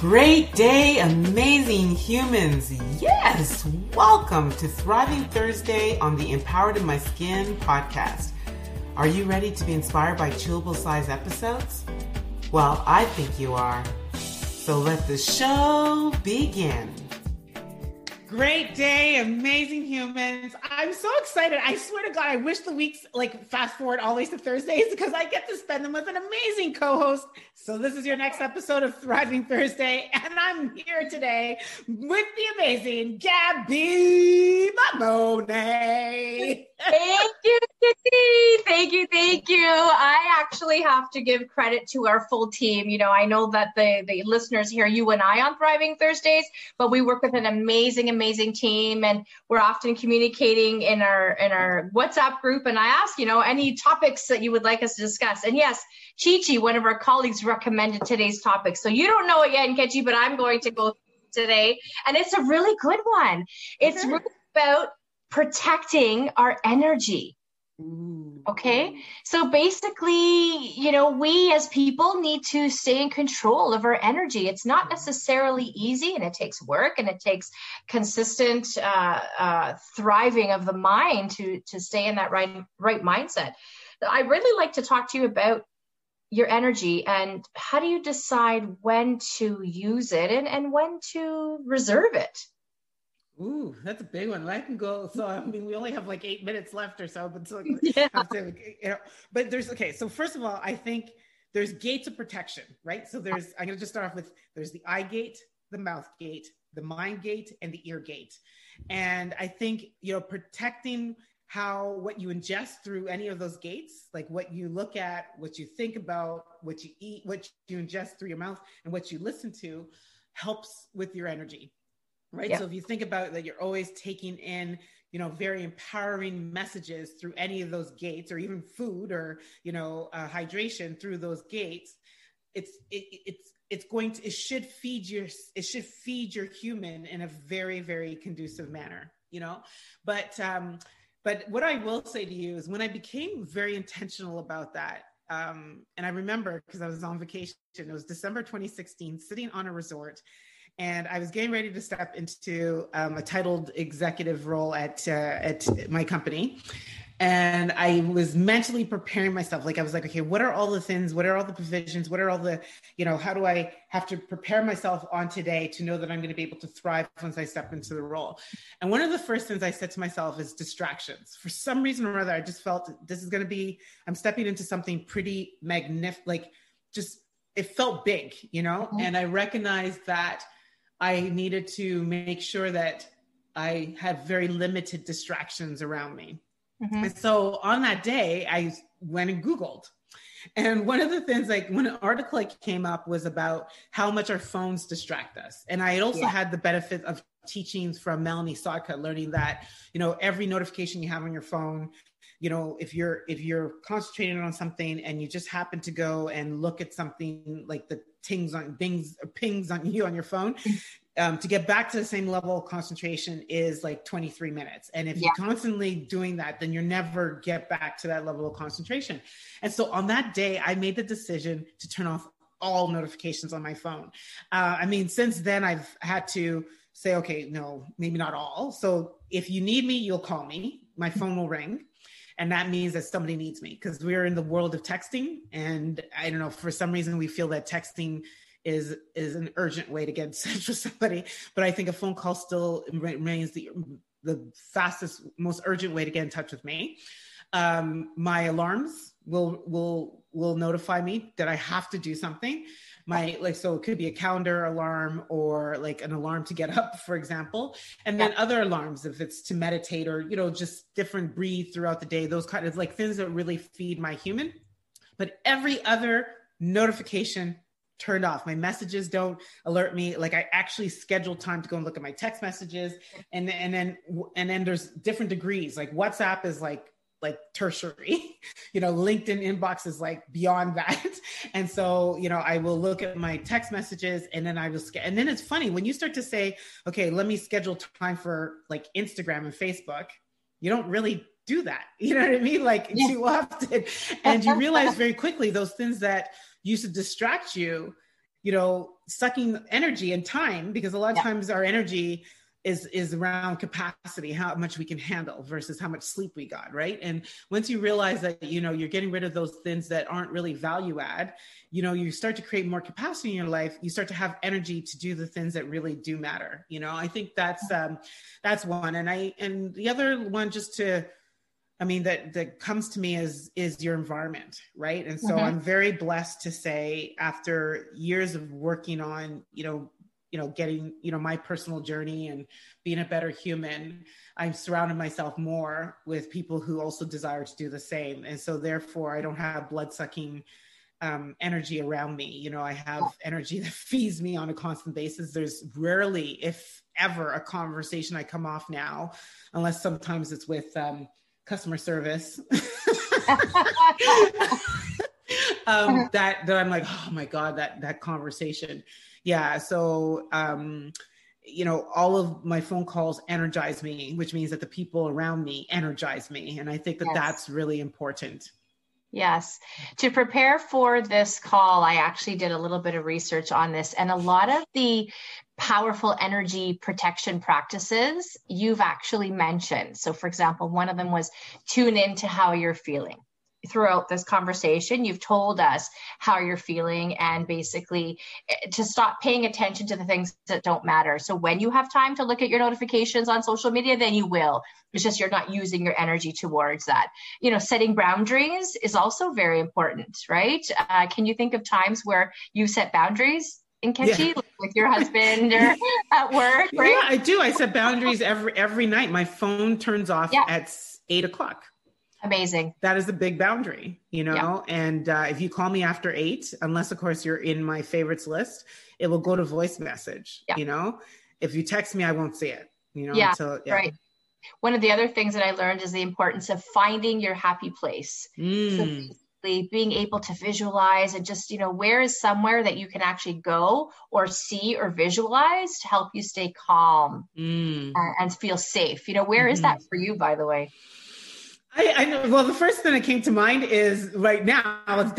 Great day, amazing humans. Yes, welcome to Thriving Thursday on the Empowered in My Skin podcast. Are you ready to be inspired by chewable size episodes? Well, I think you are. So let the show begin. Great day, amazing humans. I'm so excited. I swear to God, I wish the weeks like fast forward always to Thursdays because I get to spend them with an amazing co host. So, this is your next episode of Thriving Thursday. And I'm here today with the amazing Gaby Mammone. Thank you, Kitty. Thank you, thank you. I actually have to give credit to our full team. You know, I know that the, the listeners hear you and I on Thriving Thursdays, but we work with an amazing, amazing team, and we're often communicating in our in our WhatsApp group. And I ask, you know, any topics that you would like us to discuss. And yes, Chi Chi, one of our colleagues, recommended today's topic. So you don't know it yet, Nkechi, but I'm going to go today, and it's a really good one. It's okay. really about protecting our energy. Okay. So basically, you know, we as people need to stay in control of our energy. It's not necessarily easy and it takes work and it takes consistent uh, uh, thriving of the mind to, to stay in that right, right mindset. I really like to talk to you about your energy and how do you decide when to use it and, and when to reserve it? Ooh, that's a big one. I can go. So I mean, we only have like eight minutes left or so, but so yeah. To, you know, but there's okay. So first of all, I think there's gates of protection, right? So there's I'm gonna just start off with there's the eye gate, the mouth gate, the mind gate, and the ear gate. And I think you know protecting how what you ingest through any of those gates, like what you look at, what you think about, what you eat, what you ingest through your mouth, and what you listen to, helps with your energy right? So if you think about that you're always taking in you know very empowering messages through any of those gates or even food or you know uh, hydration through those gates it's it, it's it's going to it should feed your it should feed your human in a very very conducive manner you know? But um but what i will say to you is when i became very intentional about that um and i remember because i was on vacation it was december 2016 sitting on a resort and I was getting ready to step into um, a titled executive role at uh, at my company. And I was mentally preparing myself. Like I was like, okay, what are all the things? What are all the provisions? What are all the, you know, how do I have to prepare myself on today to know that I'm going to be able to thrive once I step into the role? And one of the first things I said to myself is distractions. For some reason or other, I just felt this is going to be, I'm stepping into something pretty magnificent, like just, it felt big, you know? Mm-hmm. And I recognized that I needed to make sure that I had very limited distractions around me. Mm-hmm. And so on that day, I went and Googled. And one of the things, like when an article like came up, was about how much our phones distract us. And I had also yeah. had the benefit of teachings from Melanie Sodka, learning that you know every notification you have on your phone you know if you're if you're concentrating on something and you just happen to go and look at something like the tings on bings pings on you on your phone um, to get back to the same level of concentration is like 23 minutes. And if yeah. you're constantly doing that then you never get back to that level of concentration. And so on that day i made the decision to turn off all notifications on my phone. Uh, i mean since then i've had to say okay no maybe not all. So if you need me you'll call me. My phone will ring and that means that somebody needs me because we're in the world of texting. And i don't know for some reason we feel that texting is is an urgent way to get in touch with somebody. But i think a phone call still remains the the fastest most urgent way to get in touch with me. Um, my alarms will will will notify me that i have to do something my like so it could be a calendar alarm or like an alarm to get up for example. And then yeah. other alarms if it's to meditate or you know just different breathe throughout the day those kind of like things that really feed my human. But every other notification turned off. My messages don't alert me. Like i actually schedule time to go and look at my text messages. And and then and then there's different degrees. Like whatsapp is like like tertiary you know linkedin inbox is like beyond that and so you know i will look at my text messages and then i will and then it's funny when you start to say okay let me schedule time for like instagram and facebook you don't really do that you know what i mean like yeah. too often and you realize very quickly those things that used to distract you you know, sucking energy and time because a lot of yeah. times our energy is is around capacity how much we can handle versus how much sleep we got right and once you realize that you know you're getting rid of those things that aren't really value add you know you start to create more capacity in your life you start to have energy to do the things that really do matter you know i think that's um that's one and i and the other one just to I mean that that comes to me is is your environment, right? And so mm-hmm. I'm very blessed to say after years of working on, you know, you know getting you know my personal journey and being a better human i'm surrounded myself more with people who also desire to do the same. And so therefore i don't have blood sucking um, energy around me. You know i have energy that feeds me on a constant basis. There's rarely if ever a conversation i come off now unless sometimes it's with um, customer service. Um, that that i'm like oh my god that that conversation yeah so um you know all of my phone calls energize me which means that the people around me energize me and i think that yes. that's really important Yes. To prepare for this call, I actually did a little bit of research on this, and a lot of the powerful energy protection practices you've actually mentioned. So, for example, one of them was tune into how you're feeling throughout this conversation you've told us how you're feeling and basically eh, to stop paying attention to the things that don't matter. So when you have time to look at your notifications on social media then you will. It's just you're not using your energy towards that. You know setting boundaries is also very important right? Uh, can you think of times where you set boundaries Nkechi yeah. with your husband or at work right? yeah i do. I set boundaries every every night. My phone turns off yeah. at eight o'clock Amazing. That is a big boundary, you know. Yeah. And uh, if you call me after eight, unless of course you're in my favorites list, it will go to voice message. Yeah. You know, if you text me, I won't see it. You know, yeah, until, yeah. right. One of the other things that I learned is the importance of finding your happy place. Mm. So being able to visualize and just you know where is somewhere that you can actually go or see or visualize to help you stay calm mm. and, and, feel safe you know where mm-hmm. is that for you by the way I, I know. Well, the first thing that came to mind is right now it's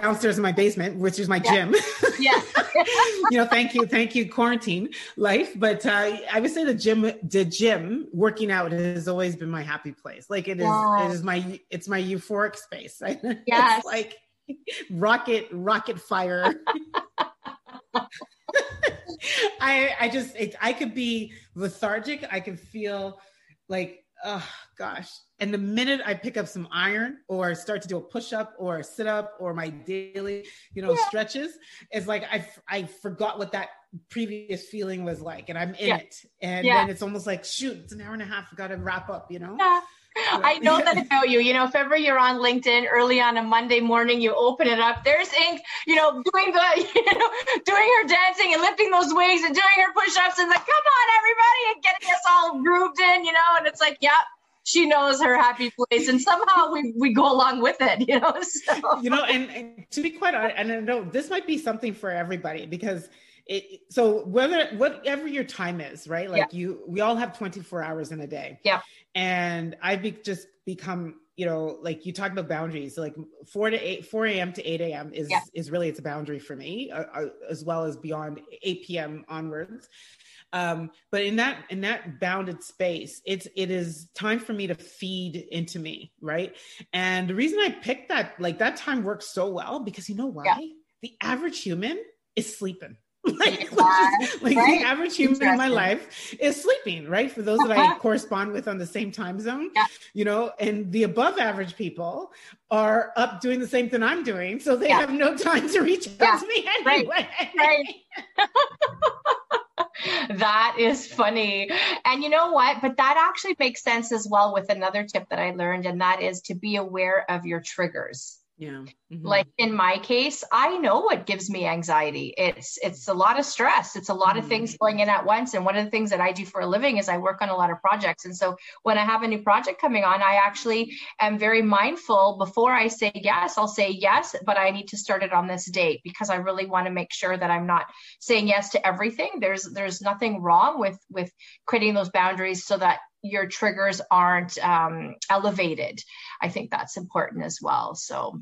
downstairs in my basement, which is my yeah. gym. Yeah. you know, thank you, thank you, quarantine life. But uh, I would say the gym, the gym, working out has always been my happy place. Like it is, yeah. it is my, it's my euphoric space. Yes. it's like rocket, rocket fire. I, I just, it, I could be lethargic. I could feel like, oh gosh, and the minute I pick up some iron or start to do a push up or a sit up or my daily, you know, yeah. stretches, it's like I I forgot what that previous feeling was like, and I'm in yeah. it. And yeah. then it's almost like, shoot, it's an hour and a half. Got to wrap up, you know. Yeah. I know that about you. You know, if ever you're on LinkedIn early on a Monday morning, you open it up. There's Ink, you know, doing the, you know, doing her dancing and lifting those weights and doing her push-ups and like, come on, everybody, and getting us all grooved in, you know. And it's like, yeah, she knows her happy place and somehow we, we go along with it you know so. you know and, and, to be quite honest and i know this might be something for everybody because it so whether whatever your time is right? Like yeah. you we all have 24 hours in a day. Yeah. And i've be, just become you know like you talk about boundaries like 4 to 8 4 a.m to 8 a.m is yeah. is really it's a boundary for me uh, uh, as well as beyond 8 p.m onwards. Um, but in that in that bounded space it's it is time for me to feed into me right? And the reason i picked that like that time works so well because you know why? Yeah. the average human is sleeping like, yeah, like right? the average human in my life is sleeping, right? For those that I uh-huh. correspond with on the same time zone, yeah. you know, and the above average people are up doing the same thing I'm doing. So they yeah. have no time to reach out to me anyway. Right. right. that is funny. And you know what? But that actually makes sense as well with another tip that I learned, and that is to be aware of your triggers. Yeah. Mm-hmm. Like in my case, I know what gives me anxiety. It's it's a lot of stress. It's a lot of things mm-hmm. going in at once. And one of the things that I do for a living is I work on a lot of projects. And so when I have a new project coming on, I actually am very mindful before I say yes. I'll say yes, but I need to start it on this date because I really want to make sure that I'm not saying yes to everything. There's there's nothing wrong with with creating those boundaries so that your triggers aren't um, elevated. I think that's important as well. So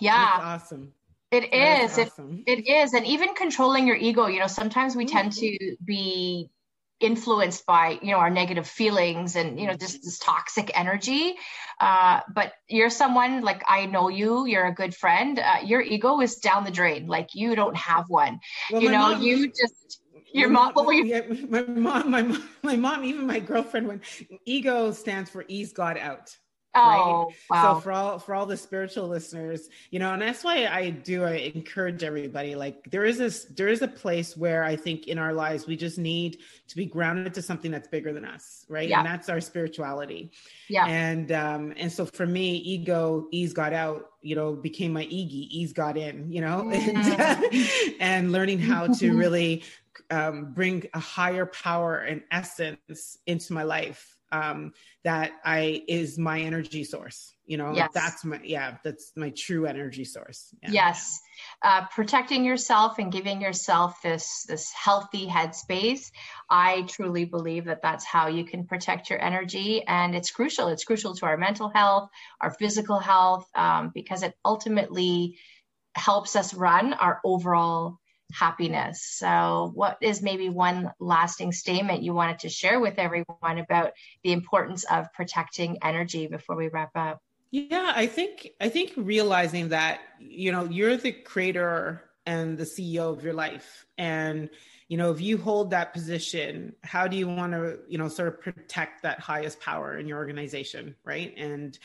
yeah. That's awesome. It is. Awesome. It, it is. And even controlling your ego, you know, sometimes we mm-hmm. tend to be influenced by you know our negative feelings and you know just this toxic energy uh, but you're someone like i know you you're a good friend uh, your ego is down the drain like you don't have one well, you know mom, you just your mom, what mom you... yeah, my mom my mom my mom even my girlfriend when ego stands for ease god out Oh, right? wow. So for all for all the spiritual listeners, you know, and that's why I do I encourage everybody. Like there is this there is a place where I think in our lives we just need to be grounded to something that's bigger than us, right? Yeah. And that's our spirituality. Yeah. And um and so for me, ego ease got out, you know, became my ego, ease got in, you know, mm-hmm. and, and learning how to really um, bring a higher power and essence into my life um, that I is my energy source. You know, yes. that's my yeah, that's my true energy source. Yeah. Yes, uh, protecting yourself and giving yourself this this healthy headspace. I truly believe that that's how you can protect your energy, and it's crucial. It's crucial to our mental health, our physical health, um, because it ultimately helps us run our overall happiness. So, what is maybe one lasting statement you wanted to share with everyone about the importance of protecting energy before we wrap up? Yeah, I think I think realizing that you know you're the creator and the CEO of your life, and you know if you hold that position, how do you want to you know sort of protect that highest power in your organization, right? And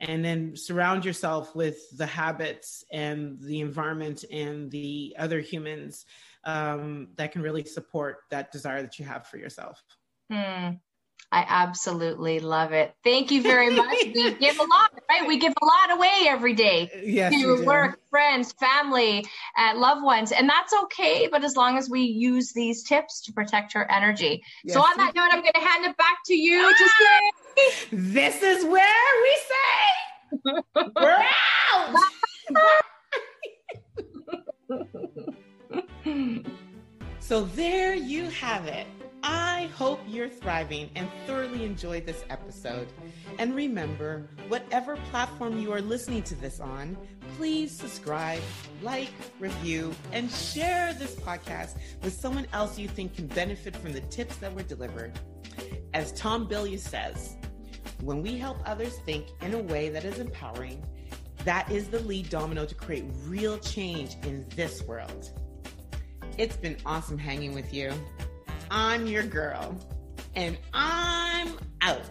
and then surround yourself with the habits and the environment and the other humans um, that can really support that desire that you have for yourself. Hmm. I absolutely love it. Thank you very much. we give a lot, right? We give a lot away every day yes, to work, friends, family, uh, loved ones, and that's okay. But as long as we use these tips to protect our energy. Yes. So on that note, I'm going to hand it back to you ah! to say, "This is where we say so there you have it. I hope you're thriving and thoroughly enjoyed this episode. And remember, whatever platform you are listening to this on, please subscribe, like, review, and share this podcast with someone else you think can benefit from the tips that were delivered. As Tom Bilyeu says, when we help others think in a way that is empowering, that is the lead domino to create real change in this world. It's been awesome hanging with you. I'm your girl, and I'm out.